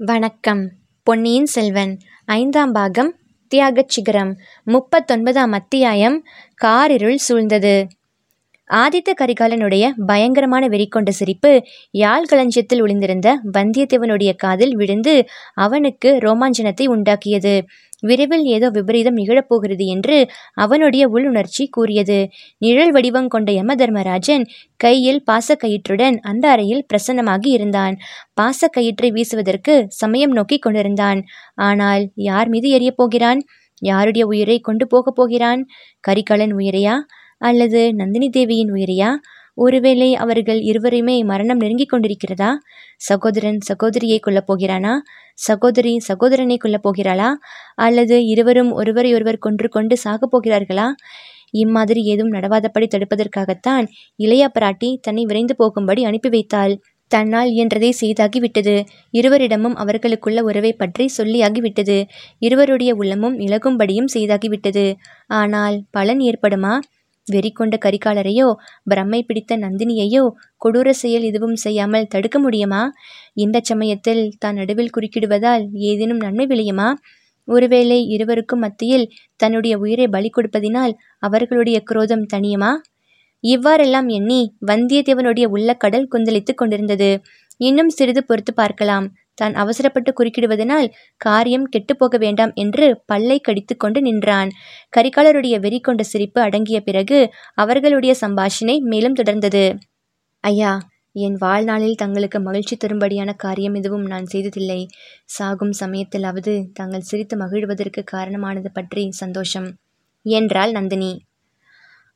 வணக்கம். பொன்னியின் செல்வன் ஐந்தாம் பாகம் தியாகச் சிகரம் முப்பத்தொன்பதாம் அத்தியாயம் காரிருள் சூழ்ந்தது. ஆதித்த கரிகாலனுடைய பயங்கரமான வெறிக்கொண்ட சிரிப்பு யாழ் களஞ்சியத்தில் ஒளிந்திருந்த வந்தியத்தேவனுடைய காதில் விழுந்து அவனுக்கு ரோமாஞ்சனத்தை உண்டாக்கியது. விரைவில் ஏதோ விபரீதம் நிகழப்போகிறது என்று அவனுடைய உள்ளுணர்ச்சி கூறியது. நிழல் வடிவம் கொண்ட யம தர்மராஜன் கையில் பாசக்கயிற்றுடன் அந்த அறையில் பிரசன்னமாகி இருந்தான். பாசக்கயிற்றை வீசுவதற்கு சமயம் நோக்கி கொண்டிருந்தான். ஆனால் யார் மீது எரியப் போகிறான்? யாருடைய உயிரை கொண்டு போகப் போகிறான்? கரிகாலன் உயிரையா? அல்லது நந்தினி தேவியின் உயிரையா? ஒருவேளை அவர்கள் இருவருமே மரணம் நெருங்கிக் கொண்டிருக்கிறதா? சகோதரன் சகோதரியை கொல்லப் போகிறானா? சகோதரி சகோதரனை கொல்லப் போகிறாளா? அல்லது இருவரும் ஒருவரையொருவர் கொன்று கொண்டு சாகப் போகிறார்களா? இம்மாதிரி ஏதும் நடவாதபடி தடுப்பதற்காகத்தான் இளைய பிராட்டி தன்னை விரைந்து போகும்படி அனுப்பி வைத்தாள். தன்னால் இயன்றதை செய்தாகிவிட்டது. இருவரிடமும் அவர்களுக்குள்ள உறவை பற்றி சொல்லியாகிவிட்டது. இருவருடைய உள்ளமும் இழகும்படியும் செய்தாகிவிட்டது. ஆனால் பலன் ஏற்படுமா? வெறி கொண்ட கரிகாலரையோ பிரம்மை பிடித்த நந்தினியையோ கொடூர செயல் எதுவும் செய்யாமல் தடுக்க முடியுமா? இந்த சமயத்தில் தான் நடுவில் குறுக்கிடுவதால் ஏதேனும் நன்மை விளையுமா? ஒருவேளை இருவருக்கும் மத்தியில் தன்னுடைய உயிரை பலி கொடுப்பதினால் அவர்களுடைய குரோதம் தனியுமா இவ்வாறெல்லாம் எண்ணி வந்தியத்தேவனுடைய உள்ள கடல் கொந்தளித்துக் கொண்டிருந்தது. இன்னும் சிறிது பொறுத்து பார்க்கலாம். தான் அவசரப்பட்டு குறுக்கிடுவதனால் காரியம் கெட்டுப்போக வேண்டாம் என்று பல்லை கடித்து கொண்டு நின்றான். கரிகாலருடைய வெறி கொண்ட சிரிப்பு அடங்கிய பிறகு அவர்களுடைய சம்பாஷணை மேலும் தொடர்ந்தது. ஐயா என் வாழ்நாளில் தங்களுக்கு மகிழ்ச்சி தரும்படியான காரியம் எதுவும் நான் செய்ததில்லை. சாகும் சமயத்திலாவது தாங்கள் சிரித்து மகிழ்வதற்கு காரணமானது பற்றி சந்தோஷம். என்றாள் நந்தினி.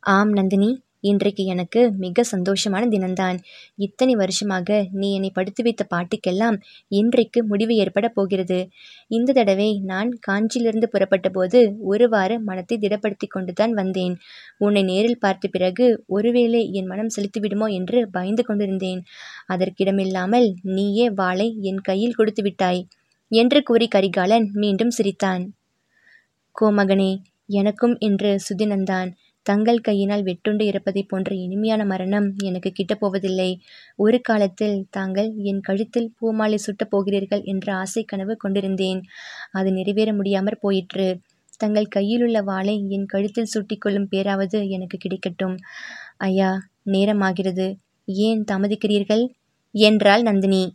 ஆம் நந்தினி. இன்றைக்கு எனக்கு மிக சந்தோஷமான தினம்தான். இத்தனை வருஷமாக நீ என்னை படுத்து வைத்த பாட்டுக்கெல்லாம் இன்றைக்கு முடிவு ஏற்பட போகிறது. இந்த தடவை நான் காஞ்சியிலிருந்து புறப்பட்ட போது ஒருவாறு மனத்தை திடப்படுத்தி கொண்டுதான் வந்தேன். உன்னை நேரில் பார்த்த பிறகு ஒருவேளை என் மனம் செலுத்திவிடுமோ என்று பயந்து கொண்டிருந்தேன். அதற்கிடமில்லாமல் நீயே வாளை என் கையில் கொடுத்து விட்டாய் என்று கூறி கரிகாலன் மீண்டும் சிரித்தான். கோமகனே எனக்கும் என்று சுதினந்தான் தங்கள் கையினால் வெட்டுண்டு இறப்பதைப் போன்ற இனிமையான மரணம் எனக்கு கிட்டப்போவதில்லை ஒரு காலத்தில் தாங்கள் என் கழுத்தில் பூமாலை சுட்டப் போகிறீர்கள் என்ற ஆசை கனவு கொண்டிருந்தேன். அது நிறைவேற முடியாமற் போயிற்று. தங்கள் கையிலுள்ள வாளை என் கழுத்தில் சுட்டிக்கொள்ளும் பேராவது எனக்கு கிடைக்கட்டும். ஐயா நேரமாகிறது. ஏன் தாமதிக்கிறீர்கள்? என்றாள் நந்தினி.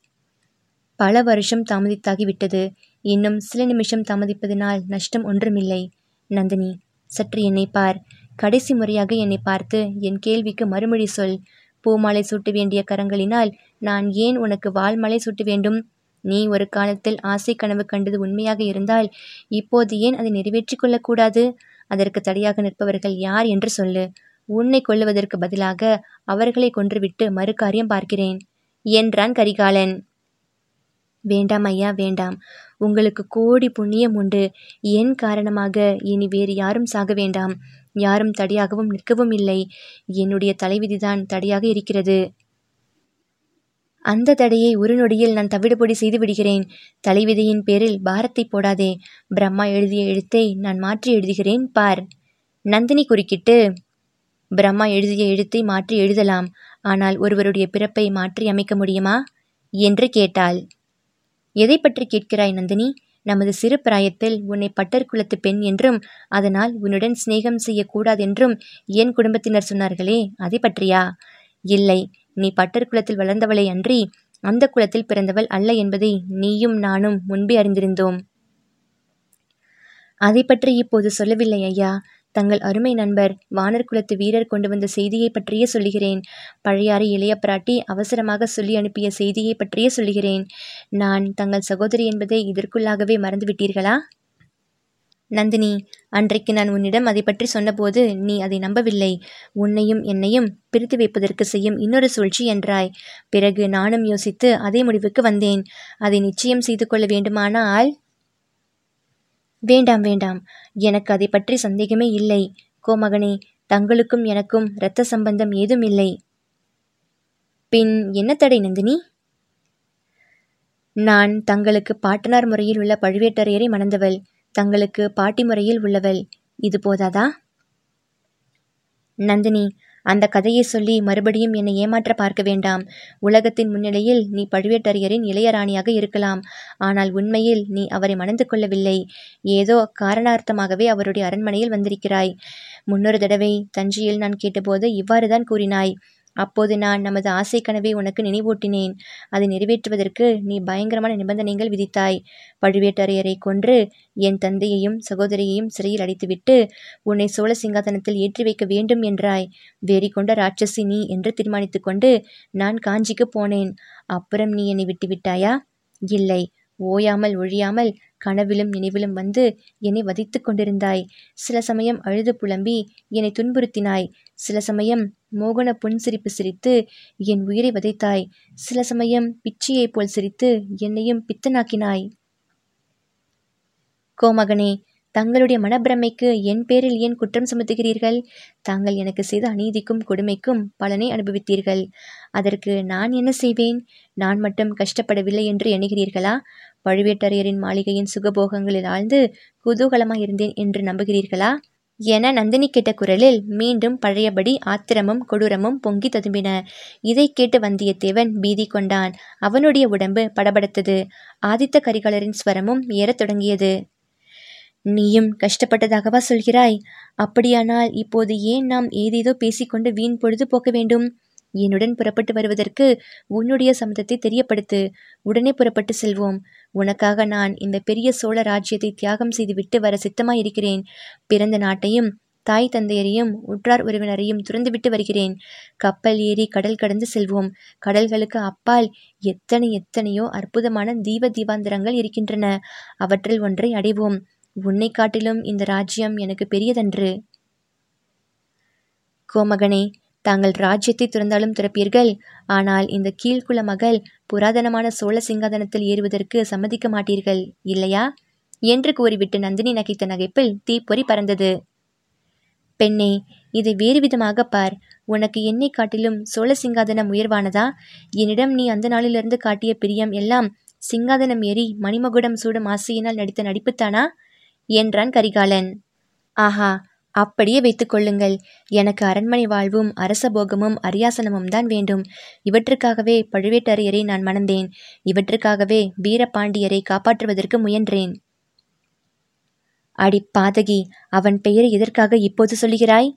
பல வருஷம் தாமதித்தாகிவிட்டது. இன்னும் சில நிமிஷம் தாமதிப்பதனால் நஷ்டம் ஒன்றுமில்லை. நந்தினி சற்று என்னை பார். கடைசி முறையாக என்னை பார்த்து என் கேள்விக்கு மறுமொழி சொல். பூமாலை சூட்ட வேண்டிய கரங்களினால் நான் ஏன் உனக்கு வால்மலை சூட்ட வேண்டும்? நீ ஒரு காலத்தில் ஆசை கனவு கண்டது உண்மையாக இருந்தால் இப்போது ஏன் அதை நிறைவேற்றிக் கொள்ளக்கூடாது? அதற்கு தடையாக நிற்பவர்கள் யார் என்று சொல்லு. உன்னை கொல்லுவதற்கு பதிலாக அவர்களை கொன்றுவிட்டு மறு காரியம் பார்க்கிறேன். என்றான் கரிகாலன். வேண்டாம் ஐயா வேண்டாம். உங்களுக்கு கோடி புண்ணியம் உண்டு. என் காரணமாக இனி வேறு யாரும் சாக வேண்டாம். யாரும் தடையாகவும் நிற்கவும் இல்லை. என்னுடைய தலைவிதிதான் தடையாக இருக்கிறது. அந்த தடையை ஒரு நொடியில் நான் தவிடுபொடி செய்து விடுகிறேன். தலைவிதியின் பேரில் பாரத்தை போடாதே. பிரம்மா எழுதிய எழுத்தை நான் மாற்றி எழுதுகிறேன் பார். நந்தினி குறுக்கிட்டு பிரம்மா எழுதிய எழுத்தை மாற்றி எழுதலாம். ஆனால் ஒருவருடைய பிறப்பை மாற்றி அமைக்க முடியுமா? என்று கேட்டாள். எதை பற்றி கேட்கிறாய் நந்தினி? நமது சிறு பிராயத்தில் உன்னை பட்டர் குலத்து பெண் என்றும் அதனால் உன்னுடன் சிநேகம் செய்யக்கூடாதென்றும் என் குடும்பத்தினர் சொன்னார்களே அதை பற்றியா? இல்லை நீ பட்டர் குலத்தில் வளர்ந்தவளை அன்றி அந்த குலத்தில் பிறந்தவள் அல்ல என்பதை நீயும் நானும் முன்பே அறிந்திருந்தோம். அதை பற்றி இப்போது சொல்லவில்லை ஐயா. தங்கள் அருமை நண்பர் வானர் குலத்து வீரர் கொண்டு வந்த செய்தியை பற்றியே சொல்லுகிறேன். பழையாறு இளைய பிராட்டி அவசரமாக சொல்லி அனுப்பிய செய்தியை பற்றியே சொல்லுகிறேன். நான் தங்கள் சகோதரி என்பதை இதற்குள்ளாகவே மறந்துவிட்டீர்களா? நந்தினி அன்றைக்கு நான் உன்னிடம் அதை பற்றி சொன்னபோது நீ அதை நம்பவில்லை. உன்னையும் என்னையும் பிரித்து வைப்பதற்கு செய்யும் இன்னொரு சூழ்ச்சி என்றாய். பிறகு நானும் யோசித்து அதே முடிவுக்கு வந்தேன். அதை நிச்சயம் செய்து கொள்ள வேண்டுமானால் வேண்டாம் வேண்டாம். எனக்கு அதை பற்றி சந்தேகமே இல்லை. கோமகனே தங்களுக்கும் எனக்கும் இரத்த சம்பந்தம் ஏதும் இல்லை. பின் என்ன தடை நந்தினி? நான் தங்களுக்கு பாட்டனார் முறையில் உள்ள பழுவேட்டரையரை மணந்தவள். தங்களுக்கு பாட்டி முறையில் உள்ளவள். இது போதாதா? நந்தினி அந்த கதையை சொல்லி மறுபடியும் என்னை ஏமாற்ற பார்க்க வேண்டாம். உலகத்தின் முன்னிலையில் நீ பழுவேட்டரையரின் இளையராணியாக இருக்கலாம். ஆனால் உண்மையில் நீ அவரை மணந்து கொள்ளவில்லை. ஏதோ காரணார்த்தமாகவே அவருடைய அரண்மனையில் வந்திருக்கிறாய். முன்னொரு தடவை தஞ்சையில் நான் கேட்டபோது இவ்வாறுதான் கூறினாய். அப்போது நான் நமது ஆசை கனவை உனக்கு நினைவூட்டினேன். அதை நிறைவேற்றுவதற்கு நீ பயங்கரமான நிபந்தனைகள் விதித்தாய். பழுவேட்டரையரை கொன்று என் தந்தையையும் சகோதரியையும் சிறையில் அடைத்துவிட்டு உன்னை சோழ சிங்காதனத்தில் ஏற்றி வைக்க வேண்டும் என்றாய். வெறி கொண்ட ராட்சசி நீ என்று தீர்மானித்து கொண்டு நான் காஞ்சிக்கு போனேன். அப்புறம் நீ என்னை விட்டுவிட்டாயா இல்லை. ஓயாமல் ஒழியாமல் கனவிலும் நினைவிலும் வந்து என்னை வதைத்து கொண்டிருந்தாய். சில சமயம் அழுது புலம்பி என்னை துன்புறுத்தினாய். சில சமயம் மோகன புன்சிரிப்பு சிரித்து என் உயிரை வதைத்தாய். சில சமயம் பிச்சையைப் போல் சிரித்து என்னையும் பித்தனாக்கினாய் கோமகனே தங்களுடைய மனப்பிரமைக்கு என் பேரில் ஏன் குற்றம் சுமத்துகிறீர்கள்? தாங்கள் எனக்கு செய்த அநீதிக்கும் கொடுமைக்கும் பலனை அனுபவித்தீர்கள். அதற்கு நான் என்ன செய்வேன்? நான் மட்டும் கஷ்டப்படவில்லை என்று எண்ணுகிறீர்களா? பழுவேட்டரையரின் மாளிகையின் சுகபோகங்களில் ஆழ்ந்து குதூகலமாயிருந்தேன் என்று நம்புகிறீர்களா? என நந்தினி கேட்ட குரலில் மீண்டும் பழையபடி ஆத்திரமும் கொடூரமும் பொங்கி ததும்பின. இதை கேட்டு வந்தியத்தேவன் பீதி கொண்டான். அவனுடைய உடம்பு படபடத்தது. ஆதித்த கரிகாலரின் ஸ்வரமும் ஏறத் தொடங்கியது. நீயும் கஷ்டப்பட்டதாகவா சொல்கிறாய்? அப்படியானால் இப்போது ஏன் நாம் ஏதேதோ பேசிக்கொண்டு வீண் பொழுது போக்க வேண்டும்? என்னுடன் புறப்பட்டு வருவதற்கு உன்னுடைய சம்மதத்தை தெரியப்படுத்து. உடனே புறப்பட்டு செல்வோம். உனக்காக நான் இந்த பெரிய சோழ ராஜ்யத்தை தியாகம் செய்துவிட்டு வர சித்தமாயிருக்கிறேன். பிறந்த நாட்டையும் தாய் தந்தையரையும் உற்றார் உறவினரையும் துறந்துவிட்டு வருகிறேன். கப்பல் ஏறி கடல் கடந்து செல்வோம். கடல்களுக்கு அப்பால் எத்தனை எத்தனையோ அற்புதமான தீப தீபாந்திரங்கள் இருக்கின்றன. அவற்றில் ஒன்றை அடைவோம். உன்னை காட்டிலும் இந்த ராஜ்யம் எனக்கு பெரியதன்று. கோமகனே தாங்கள் ராஜ்யத்தை துறந்தாலும் துறப்பீர்கள். ஆனால் இந்த கீழ்குல மகள் புராதனமான சோழ சிங்காதனத்தில் ஏறுவதற்கு சம்மதிக்க மாட்டீர்கள் இல்லையா? என்று கூறிவிட்டு நந்தினி நகைத்த நகைப்பில் தீப்பொறி பறந்தது. பெண்ணே இதை வேறு விதமாக பார். உனக்கு என்னை காட்டிலும் சோழ சிங்காதனம் உயர்வானதா? என்னிடம் நீ அந்த நாளிலிருந்து காட்டிய பிரியம் எல்லாம் சிங்காதனம் ஏறி மணிமகுடம் சூடும் ஆசையினால் நடித்த நடிப்புத்தானா? என்றான் கரிகாலன். ஆஹா அப்படியே வைத்துக் கொள்ளுங்கள். எனக்கு அரண்மனை வாழ்வும் அரசபோகமும் அரியாசனமும் தான் வேண்டும். இவற்றுக்காகவே பழுவேட்டரையரை நான் மணந்தேன். இவற்றுக்காகவே வீரபாண்டியரை காப்பாற்றுவதற்கு முயன்றேன். அடி பாதகி அவன் பெயரை எதற்காக இப்போது சொல்லுகிறாய்?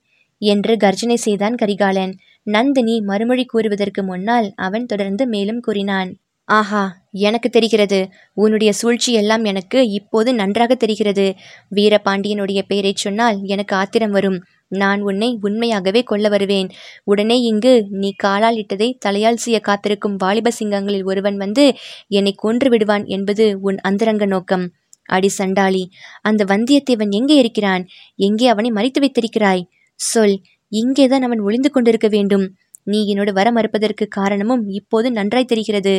என்று கர்ஜனை செய்தான் கரிகாலன். நந்தினி மறுமொழி கூறுவதற்கு முன்னால் அவன் தொடர்ந்து மேலும் கூறினான். ஆஹா எனக்கு தெரிகிறது. உன்னுடைய சூழ்ச்சி எல்லாம் எனக்கு இப்போது நன்றாக தெரிகிறது. வீரபாண்டியனுடைய பெயரைச் சொன்னால் எனக்கு ஆத்திரம் வரும். நான் உன்னை உண்மையாகவே கொல்ல வருவேன். உடனே இங்கு நீ காலால் இட்டதை தலையால் செய்ய காத்திருக்கும் வாலிப சிங்கங்களில் ஒருவன் வந்து என்னை கொன்று விடுவான் என்பது உன் அந்தரங்க நோக்கம். அடி சண்டாளி அந்த வந்தியத்தேவன் எங்கே இருக்கிறான்? எங்கே அவனை மறைத்து வைத்திருக்கிறாய்? சொல் இங்கேதான் அவன் ஒளிந்து கொண்டிருக்க வேண்டும். நீ என்னோடு வர மறுப்பதற்கு காரணமும் இப்போது நன்றாய் தெரிகிறது.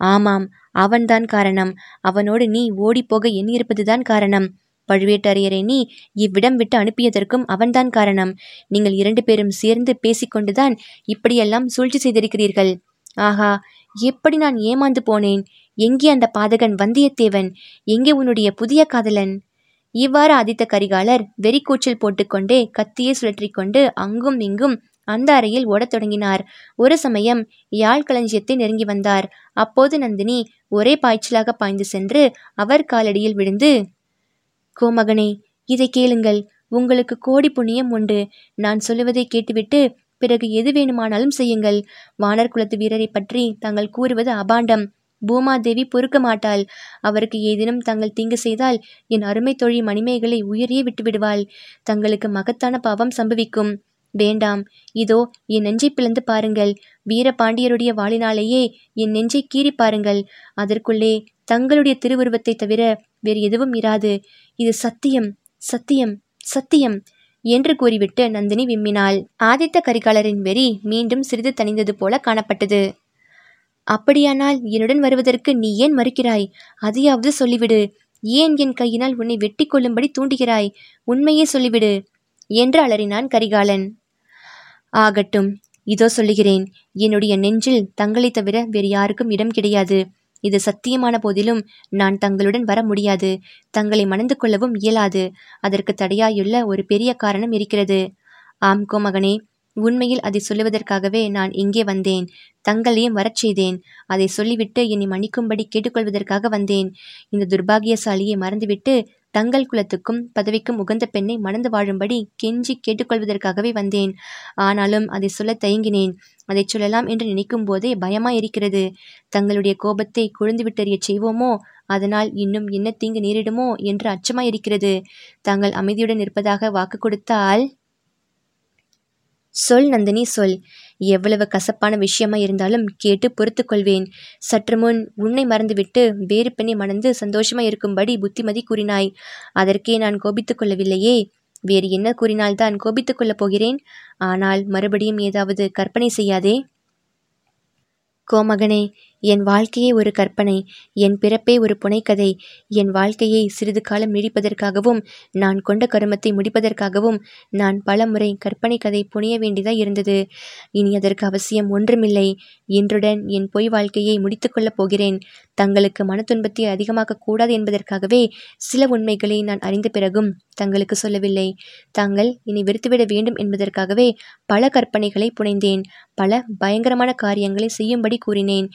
ஆமாம் அவன்தான் காரணம். அவனோடு நீ ஓடிப்போக எண்ணியிருப்பதுதான் காரணம். பழுவேட்டரையரை நீ இவ்விடம் விட்டு அனுப்பியதற்கும் அவன்தான் காரணம். நீங்கள் இரண்டு பேரும் சேர்ந்து பேசிக்கொண்டுதான் இப்படியெல்லாம் சூழ்ச்சி செய்திருக்கிறீர்கள். ஆஹா எப்படி நான் ஏமாந்து போனேன்? எங்கே அந்த பாதகன் வந்தியத்தேவன்? எங்கே உன்னுடைய புதிய காதலன்? இவ்வாறு ஆதித்த கரிகாலர் வெறிக்கூச்சல் போட்டுக்கொண்டே கத்தியை சுழற்றிக்கொண்டு அங்கும் இங்கும் அந்த அறையில் ஓடத் தொடங்கினார். ஒரு சமயம் யாழ் களஞ்சியத்தை நெருங்கி வந்தார். அப்போது நந்தினி ஒரே பாய்ச்சலாக பாய்ந்து சென்று அவர் காலடியில் விழுந்து கோமகனே இதை கேளுங்கள். உங்களுக்கு கோடி புண்ணியம் உண்டு. நான் சொல்லுவதை கேட்டுவிட்டு பிறகு எது வேணுமானாலும் செய்யுங்கள். வானர் குலத்து வீரரை பற்றி தாங்கள் கூறுவது அபாண்டம். பூமாதேவி பொறுக்க மாட்டாள். அவருக்கு ஏதேனும் தங்கள் தீங்கு செய்தால் என் அருமை தொழில் மணிமேகலை உயிரையே விட்டுவிடுவாள். தங்களுக்கு மகத்தான பாவம் சம்பவிக்கும். வேண்டாம். இதோ என் நெஞ்சை பிளந்து பாருங்கள். வீரபாண்டியருடைய வாளினாலேயே என் நெஞ்சை கீறி பாருங்கள். அதற்குள்ளே தங்களுடைய திருவுருவத்தை தவிர வேறு எதுவும் இராது. இது சத்தியம் சத்தியம் சத்தியம் என்று கூறிவிட்டு நந்தினி விம்மினாள். ஆதித்த கரிகாலரின் வெறி மீண்டும் சிறிது தணிந்தது போல காணப்பட்டது. அப்படியானால் என்னுடன் வருவதற்கு நீ ஏன் மறுக்கிறாய்? அதையாவது சொல்லிவிடு. ஏன் என் கையினால் உன்னை வெட்டி கொள்ளும்படி தூண்டுகிறாய்? உண்மையே சொல்லிவிடு என்று அலறினான் கரிகாலன். ஆகட்டும். இதோ சொல்லுகிறேன் என்னுடைய நெஞ்சில் தங்களைத் தவிர வேறு யாருக்கும் இடம் கிடையாது. இது சத்தியமான போதிலும் நான் தங்களுடன் வர முடியாது. தங்களை மணந்து கொள்ளவும் இயலாது. அதற்கு தடையாயுள்ள ஒரு பெரிய காரணம் இருக்கிறது. ஆம் கோமகனே உண்மையில் அதை சொல்லுவதற்காகவே நான் இங்கே வந்தேன். தங்களையும் வரச் செய்தேன். அதை சொல்லிவிட்டு என்னை மன்னிக்கும்படி கேட்டுக்கொள்வதற்காக வந்தேன். இந்த துர்பாகியசாலியை மறந்துவிட்டு தங்கள் குலத்துக்கும் பதவிக்கும் உகந்த பெண்ணை மணந்து வாழும்படி கெஞ்சி கேட்டுக்கொள்வதற்காகவே வந்தேன். ஆனாலும் அதை சொல்ல தயங்கினேன். அதை சொல்லலாம் என்று நினைக்கும் போதே பயமாயிருக்கிறது. தங்களுடைய கோபத்தை கொழுந்து விட்டறியச் செய்வோமோ? அதனால் இன்னும் என்ன தீங்கு நேரிடுமோ? என்று அச்சமாயிருக்கிறது. தாங்கள் அமைதியுடன் இருப்பதாக வாக்கு கொடுத்தால்? சொல் நந்தினி சொல். எவ்வளவு கசப்பான விஷயமா இருந்தாலும் கேட்டு பொறுத்து கொள்வேன். சற்று முன் உன்னை மறந்துவிட்டு வேறு பெண்ணை மணந்து சந்தோஷமா இருக்கும்படி புத்திமதி கூறினாய். அதற்கே நான் கோபித்துக் கொள்ளவில்லையே. வேறு என்ன கூறினால்தான் கோபித்துக் கொள்ளப் போகிறேன்? ஆனால் மறுபடியும் ஏதாவது கற்பனை செய்யாதே. கோமகனே என் வாழ்க்கையே ஒரு கற்பனை என் பிறப்பே ஒரு புனைக்கதை என் வாழ்க்கையை சிறிது காலம் நீடிப்பதற்காகவும் நான் கொண்ட கருமத்தை முடிப்பதற்காகவும் நான் பல முறை கற்பனை கதை புனைய வேண்டியதாய் இருந்தது. இனி அதற்கு அவசியம் ஒன்றுமில்லை. இன்றுடன் என் பொய் வாழ்க்கையை முடித்துக்கொள்ளப் போகிறேன். தங்களுக்கு மன துன்பத்தை அதிகமாக்கக் கூடாது என்பதற்காகவே சில உண்மைகளை நான் அறிந்த பிறகும் தங்களுக்கு சொல்லவில்லை. தாங்கள் இனி வெறுத்துவிட வேண்டும் என்பதற்காகவே பல கற்பனைகளை புனைந்தேன். பல பயங்கரமான காரியங்களை செய்யும்படி கூறினேன்.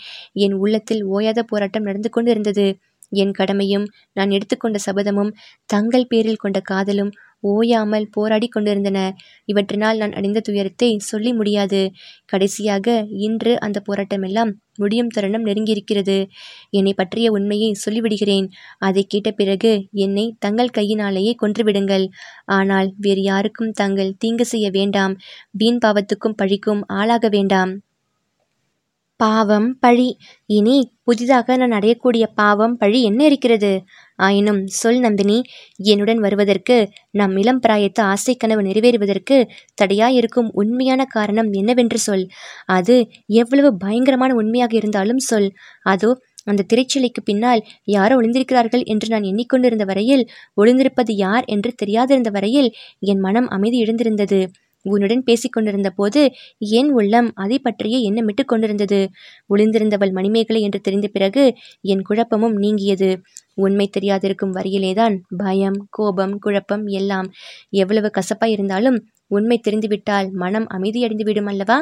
என் உள்ளத்தில் ஓயாத போராட்டம் நடந்து கொண்டிருந்தது. என் கடமையும் நான் எடுத்துக்கொண்ட சபதமும் தங்கள் பேரில் கொண்ட காதலும் ஓயாமல் போராடி கொண்டிருந்தன. இவற்றினால் நான் அடைந்த துயரத்தை சொல்லி முடியாது. கடைசியாக இன்று அந்த போராட்டமெல்லாம் முடியும் தருணம் நெருங்கியிருக்கிறது. என்னை பற்றிய உண்மையை சொல்லிவிடுகிறேன். அதை கேட்ட பிறகு என்னை தங்கள் கையினாலேயே கொன்றுவிடுங்கள். ஆனால் வேறு யாருக்கும் தாங்கள் தீங்கு செய்ய வேண்டாம். வீண் பாவத்துக்கும் பழிக்கும் ஆளாக வேண்டாம். பாவம் பழி. இனி புதிதாக நான் அடையக்கூடிய பாவம் பழி என்ன இருக்கிறது? ஆயினும் சொல் நந்தினி என்னுடன் வருவதற்கு நம் இளம் பிராயத்து ஆசை கனவு நிறைவேறுவதற்கு தடையாயிருக்கும் உண்மையான காரணம் என்னவென்று சொல். அது எவ்வளவு பயங்கரமான உண்மையாக இருந்தாலும் சொல். அதோ அந்த திரைச்சிலைக்கு பின்னால் யாரோ ஒளிந்திருக்கிறார்கள் என்று நான் எண்ணிக்கொண்டிருந்த வரையில் ஒளிந்திருப்பது யார் என்று தெரியாதிருந்த வரையில் என் மனம் அமைதி இழந்திருந்தது உன்னுடன் பேசிக்கொண்டிருந்த போது என் உள்ளம் அதை பற்றியே எண்ணமிட்டு கொண்டிருந்தது. ஒளிந்திருந்தவள் மணிமேகலை என்று தெரிந்த பிறகு என் குழப்பமும் நீங்கியது. உண்மை தெரியாதிருக்கும் வரையிலேதான் பயம் கோபம் குழப்பம் எல்லாம் எவ்வளவு கசப்பாய் இருந்தாலும் உண்மை தெரிந்துவிட்டால் மனம் அமைதியடைந்து விடும் அல்லவா?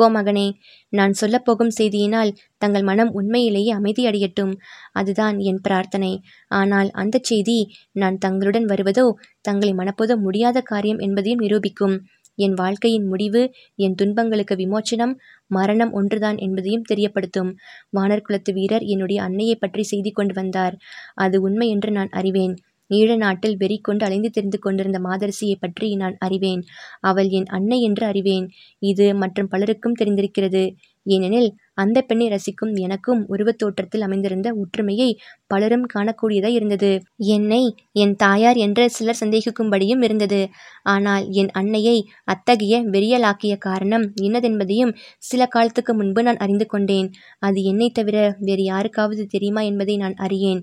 கோமகனே நான் சொல்லப்போகும் செய்தியினால் தங்கள் மனம் உண்மையிலேயே அமைதியடையட்டும். அதுதான் என் பிரார்த்தனை. ஆனால் அந்த செய்தி நான் தங்களுடன் வருவதோ தங்களை மணப்பதோ முடியாத காரியம் என்பதையும் நிரூபிக்கும். என் வாழ்க்கையின் முடிவு என் துன்பங்களுக்கு விமோச்சனம் மரணம் ஒன்றுதான் என்பதையும் தெரியப்படுத்தும். வானர் குலத்து வீரர் என்னுடைய அன்னையை பற்றி செய்தி கொண்டு வந்தார். அது உண்மை என்று நான் அறிவேன். ஈழ நாட்டில் வெறி கொண்டு அலைந்து தெரிந்து கொண்டிருந்த மாதரசியை பற்றி நான் அறிவேன். அவள் என் அன்னை என்று அறிவேன். இது மற்றும் பலருக்கும் தெரிந்திருக்கிறது. ஏனெனில் அந்த பெண்ணை ரசிக்கும் எனக்கும் உருவத் தோற்றத்தில் அமைந்திருந்த ஒற்றுமையை பலரும் காணக்கூடியதாய் இருந்தது. என்னை என் தாயார் என்று சிலர் சந்தேகிக்கும்படியும் இருந்தது. ஆனால் என் அன்னையை அத்தகைய வெறியலாக்கிய காரணம் என்னதென்பதையும் சில காலத்துக்கு முன்பு நான் அறிந்து கொண்டேன். அது என்னை தவிர வேறு யாருக்காவது தெரியுமா என்பதை நான் அறியேன்.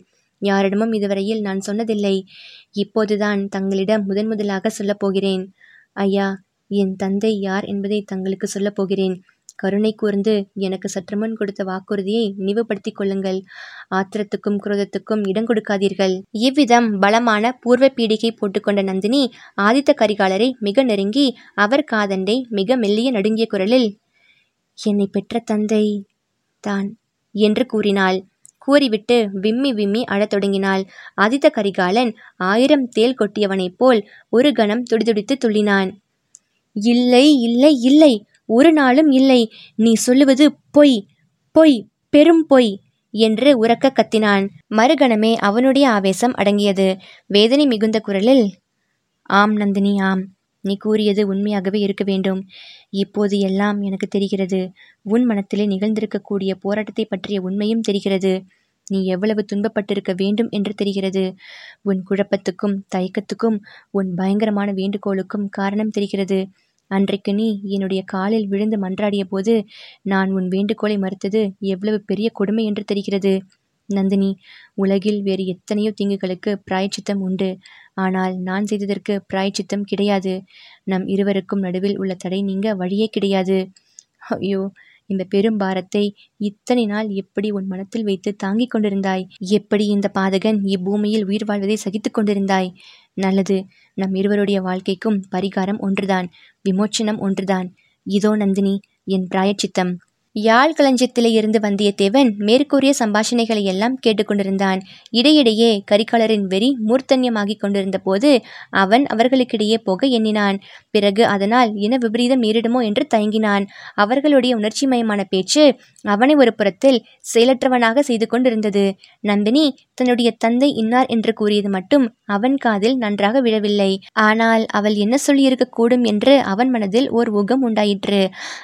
யாரிடமும் இதுவரையில் நான் சொன்னதில்லை. இப்போதுதான் தங்களிடம் முதன் முதலாக சொல்லப் போகிறேன். ஐயா என் தந்தை யார் என்பதை தங்களுக்கு சொல்லப் போகிறேன். கருணை கூர்ந்து எனக்கு சற்று முன் கொடுத்த வாக்குறுதியை நினைவுபடுத்திக் கொள்ளுங்கள். ஆத்திரத்துக்கும் குரோதத்துக்கும் இடம் கொடுக்காதீர்கள். இவ்விதம் பலமான பூர்வ பீடிகை போட்டுக்கொண்ட நந்தினி ஆதித்த கரிகாலரை மிக நெருங்கி அவர் காதண்டை மிக மெல்லிய நடுங்கிய குரலில் என்னை பெற்ற தந்தை தான் என்று கூறினாள். கூறிவிட்டு விம்மி விம்மி அழத் தொடங்கினாள். ஆதித்த கரிகாலன் ஆயிரம் தேல் கொட்டியவனைப் போல் ஒரு கணம் துடிதுடித்து துள்ளினான். இல்லை இல்லை இல்லை ஒரு நாளும் இல்லை. நீ சொல்லுவது பொய் பொய் பெரும் பொய் என்று உரக்க கத்தினான். மறுகணமே அவனுடைய ஆவேசம் அடங்கியது. வேதனை மிகுந்த குரலில் ஆம் நந்தினி ஆம். நீ கூறியது உண்மையாகவே இருக்க வேண்டும். இப்போது எல்லாம் எனக்கு தெரிகிறது. உன் மனத்திலே நிகழ்ந்திருக்கக்கூடிய போராட்டத்தை பற்றிய உண்மையும் தெரிகிறது. நீ எவ்வளவு துன்பப்பட்டிருக்க வேண்டும் என்று தெரிகிறது. உன் குழப்பத்துக்கும் தயக்கத்துக்கும் உன் பயங்கரமான வேண்டுகோளுக்கும் காரணம் தெரிகிறது. அன்றைக்கு நீ என்னுடைய காலில் விழுந்து மன்றாடிய போது நான் உன் வேண்டுகோளை மறுத்தது எவ்வளவு பெரிய கொடுமை என்று தெரிகிறது. நந்தினி உலகில் வேறு எத்தனையோ தீங்குகளுக்கு பிராயச்சித்தம் உண்டு. ஆனால் நான் செய்ததற்கு பிராயச்சித்தம் கிடையாது. நம் இருவருக்கும் நடுவில் உள்ள தடை நீங்க வழியே கிடையாது. ஐயோ இந்த பெரும் பாரத்தை இத்தனை நாள் எப்படி உன் மனத்தில் வைத்து தாங்கிக் கொண்டிருந்தாய்? எப்படி இந்த பாதகன் இப்பூமியில் உயிர் வாழ்வதை சகித்துக் கொண்டிருந்தாய்? நல்லது நம் இருவருடைய வாழ்க்கைக்கும் பரிகாரம் ஒன்றுதான் விமோச்சனம் ஒன்றுதான். இதோ நந்தினி என் பிராயச்சித்தம். யாழ் களஞ்சியத்திலே இருந்து வந்தியத்தேவன் மேற்கூறிய சம்பாஷணைகளை எல்லாம் கேட்டுக்கொண்டிருந்தான். இடையிடையே கரிகாலரின் வெறி மூர்த்தன்யமாகிக் கொண்டிருந்த போது அவன் அவர்களுக்கிடையே போக எண்ணினான். பிறகு அதனால் இன விபரீதம் நேரிடுமோ என்று தயங்கினான். அவர்களுடைய உணர்ச்சிமயமான பேச்சு அவனை ஒரு புறத்தில் செயலற்றவனாக செய்து கொண்டிருந்தது. நந்தினி தன்னுடைய தந்தை இன்னார் என்று கூறியது மட்டும் அவன் காதில் நன்றாக விழவில்லை. ஆனால் அவள் என்ன சொல்லியிருக்கக்கூடும் என்று அவன் மனதில் ஓர் ஊகம் உண்டாயிற்று.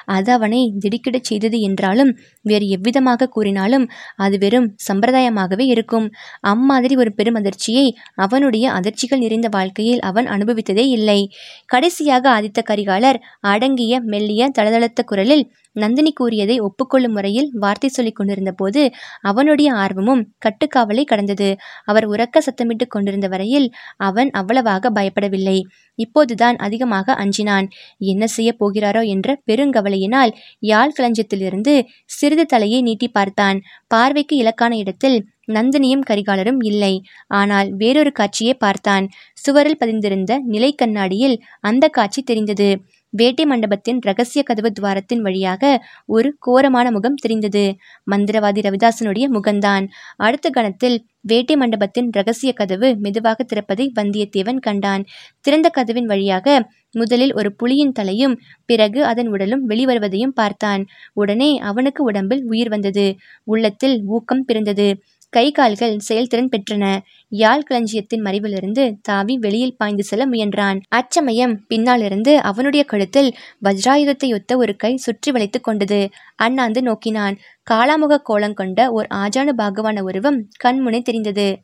அது அவனை திடுக்கிடச் செய்தது என்றாலும் வேறு எவ்விதமாக கூறினாலும் அது வெறும் சம்பிரதாயமாகவே இருக்கும். அம்மாதிரி ஒரு பெரும் அதிர்ச்சியை அவனுடைய அதிர்ச்சிகள் நிறைந்த வாழ்க்கையில் அவன் அனுபவித்ததே இல்லை. கடைசியாக ஆதித்த கரிகாலர் அடங்கிய மெல்லிய தளதளத்த குரலில் நந்தினி கூறியதை ஒப்புக்கொள்ளும் முறையில் வார்த்தை சொல்லிக் கொண்டிருந்த போது அவனுடைய ஆர்வமும் கட்டுக்காவலை பறந்தது அவர் உறக்க சத்தமிட்டு கொண்டிருந்த வரையில் அவன் அவ்வளவாக பயப்படவில்லை. இப்போதுதான் அதிகமாக அஞ்சினான். என்ன செய்ய போகிறாரோ என்ற பெருங்கவலையினால் யாழ் களஞ்சியத்திலிருந்து சிறிது தலையை நீட்டி பார்த்தான். பார்வைக்கு இலக்கான இடத்தில் நந்தினியும் கரிகாலரும் இல்லை. ஆனால் வேறொரு காட்சியை பார்த்தான். சுவரில் பதிந்திருந்த நிலை கண்ணாடியில் அந்த காட்சி தெரிந்தது. வேட்டை மண்டபத்தின் ரகசிய கதவு துவாரத்தின் வழியாக ஒரு கோரமான முகம் தெரிந்தது. மந்திரவாதி ரவிதாசனுடைய முகம்தான் அடுத்த கணத்தில் வேட்டை மண்டபத்தின் ரகசிய கதவு மெதுவாக திறப்பதை வந்தியத்தேவன் கண்டான். திறந்த கதவின் வழியாக முதலில் ஒரு புலியின் தலையும் பிறகு அதன் உடலும் வெளிவருவதையும் பார்த்தான். உடனே அவனுக்கு உடம்பில் உயிர் வந்தது. உள்ளத்தில் ஊக்கம் பிறந்தது. கை கால்கள் செயல்திறன் பெற்றன. யாழ் களஞ்சியத்தின் மறைவிலிருந்து தாவி வெளியில் பாய்ந்து செல்ல முயன்றான். அச்சமயம் பின்னாலிருந்து அவனுடைய கழுத்தில் வஜ்ராயுதத்தை ஒத்த ஒரு கை சுற்றி வளைத்து கொண்டது. அண்ணாந்து நோக்கினான். காளாமுக கோலம் கொண்ட ஓர் ஆஜானு பாகவான உருவம் கண்முனை தெரிந்தது.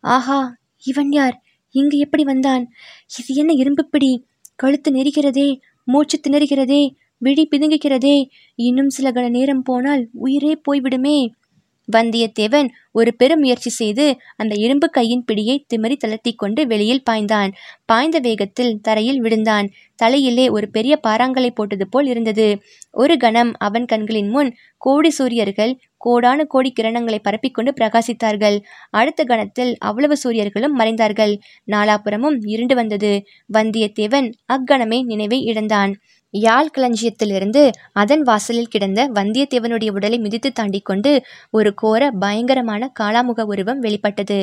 ஆஹா இவன் யார்? இங்கு எப்படி வந்தான்? இது என்ன இரும்பு பிடி? கழுத்து நெருகிறதே மூச்சு திணறுகிறதே விழி பிதுங்குகிறதே இன்னும் சில கண நேரம் போனால் உயிரே போய்விடுமே. வந்தியத்தேவன் ஒரு பெரும் முயற்சி செய்து அந்த இரும்பு கையின் பிடியை திமறி தளர்த்தி கொண்டு வெளியில் பாய்ந்தான். பாய்ந்த வேகத்தில் தரையில் விழுந்தான். தலையிலே ஒரு பெரிய பாறாங்கலை போட்டது போல் இருந்தது. ஒரு கணம் அவன் கண்களின் முன் கோடி சூரியர்கள் கோடானு கோடி கிரணங்களை பரப்பிக்கொண்டு பிரகாசித்தார்கள். அடுத்த கணத்தில் அவ்வளவு சூரியர்களும் மறைந்தார்கள். நாலாபுறமும் இருண்டு வந்தது. வந்தியத்தேவன் அக்கணமே நினைவை இழந்தான். யாழ் களஞ்சியத்திலிருந்து அதன் வாசலில் கிடந்த வந்தியத்தேவனுடைய உடலை மிதித்து தாண்டி கொண்டு ஒரு கோர பயங்கரமான காளாமுக உருவம் வெளிப்பட்டது.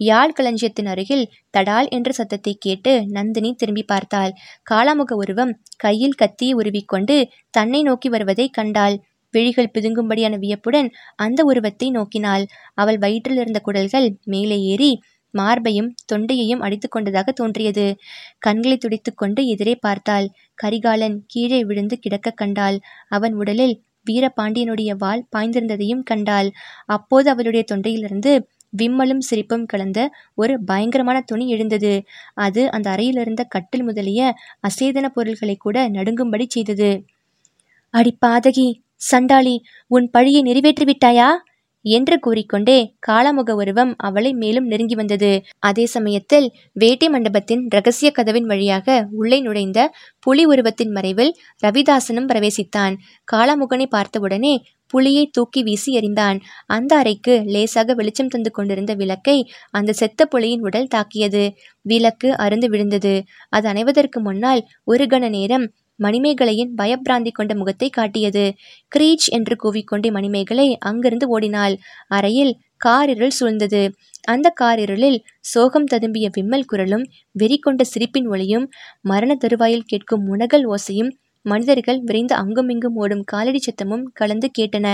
யாழ் களஞ்சியத்தின் அருகில் தடால் என்ற சத்தத்தை கேட்டு நந்தினி திரும்பி பார்த்தாள். காளாமுக உருவம் கையில் கத்தியை உருவிக்கொண்டு தன்னை நோக்கி வருவதை கண்டாள். விழிகள் பிதுங்கும்படியான வியப்புடன் அந்த உருவத்தை நோக்கினாள். அவள் வயிற்றில் இருந்த குடல்கள் மேலே ஏறி மார்பையும் தொண்டையையும் அடித்து கொண்டதாக தோன்றியது. கண்களை துடித்து கொண்டு எதிரே பார்த்தாள். கரிகாலன் கீழே விழுந்து கிடக்க கண்டாள். அவன் உடலில் வீரபாண்டியனுடைய வாள் பாய்ந்திருந்ததையும் கண்டாள். அப்போது அவளுடைய தொண்டையிலிருந்து விம்மலும் சிரிப்பும் கலந்த ஒரு பயங்கரமான துணி எழுந்தது. அது அந்த அறையிலிருந்த கட்டில் முதலிய அசேதன பொருள்களை கூட நடுங்கும்படி செய்தது. அடி பாதகி சண்டாளி உன் பழியை நிறைவேற்றி விட்டாயா என்று கூறிக்கொண்டே காளாமுக உருவம் அவளை மேலும் நெருங்கி வந்தது. அதே சமயத்தில் வேட்டை மண்டபத்தின் ரகசிய கதவின் வழியாக உள்ளே நுழைந்த புலி உருவத்தின் மறைவில் ரவிதாசனும் பிரவேசித்தான். காளாமுகனை பார்த்தவுடனே புலியை தூக்கி வீசி எறிந்தான். அந்த அறைக்கு லேசாக வெளிச்சம் தந்து கொண்டிருந்த விளக்கை அந்த செத்த புலியின் உடல் தாக்கியது. விளக்கு அருந்து விழுந்தது. அது அணைவதற்கு முன்னால் ஒரு கண நேரம் மணிமேகலையின் பயப்பிராந்தி கொண்ட முகத்தை காட்டியது. கிரீச் என்று கூவிக்கொண்டே மணிமேகலை அங்கிருந்து ஓடினாள். அறையில் காரிருள் சூழ்ந்தது. அந்த காரிருளில் சோகம் ததும்பிய விம்மல் குரலும் வெறி கொண்ட சிரிப்பின் ஒளியும் மரண தருவாயில் கேட்கும் முனகல் ஓசையும் மனிதர்கள் விரைந்து அங்குமிங்கும் ஓடும் காலடி சத்தமும் கலந்து கேட்டன.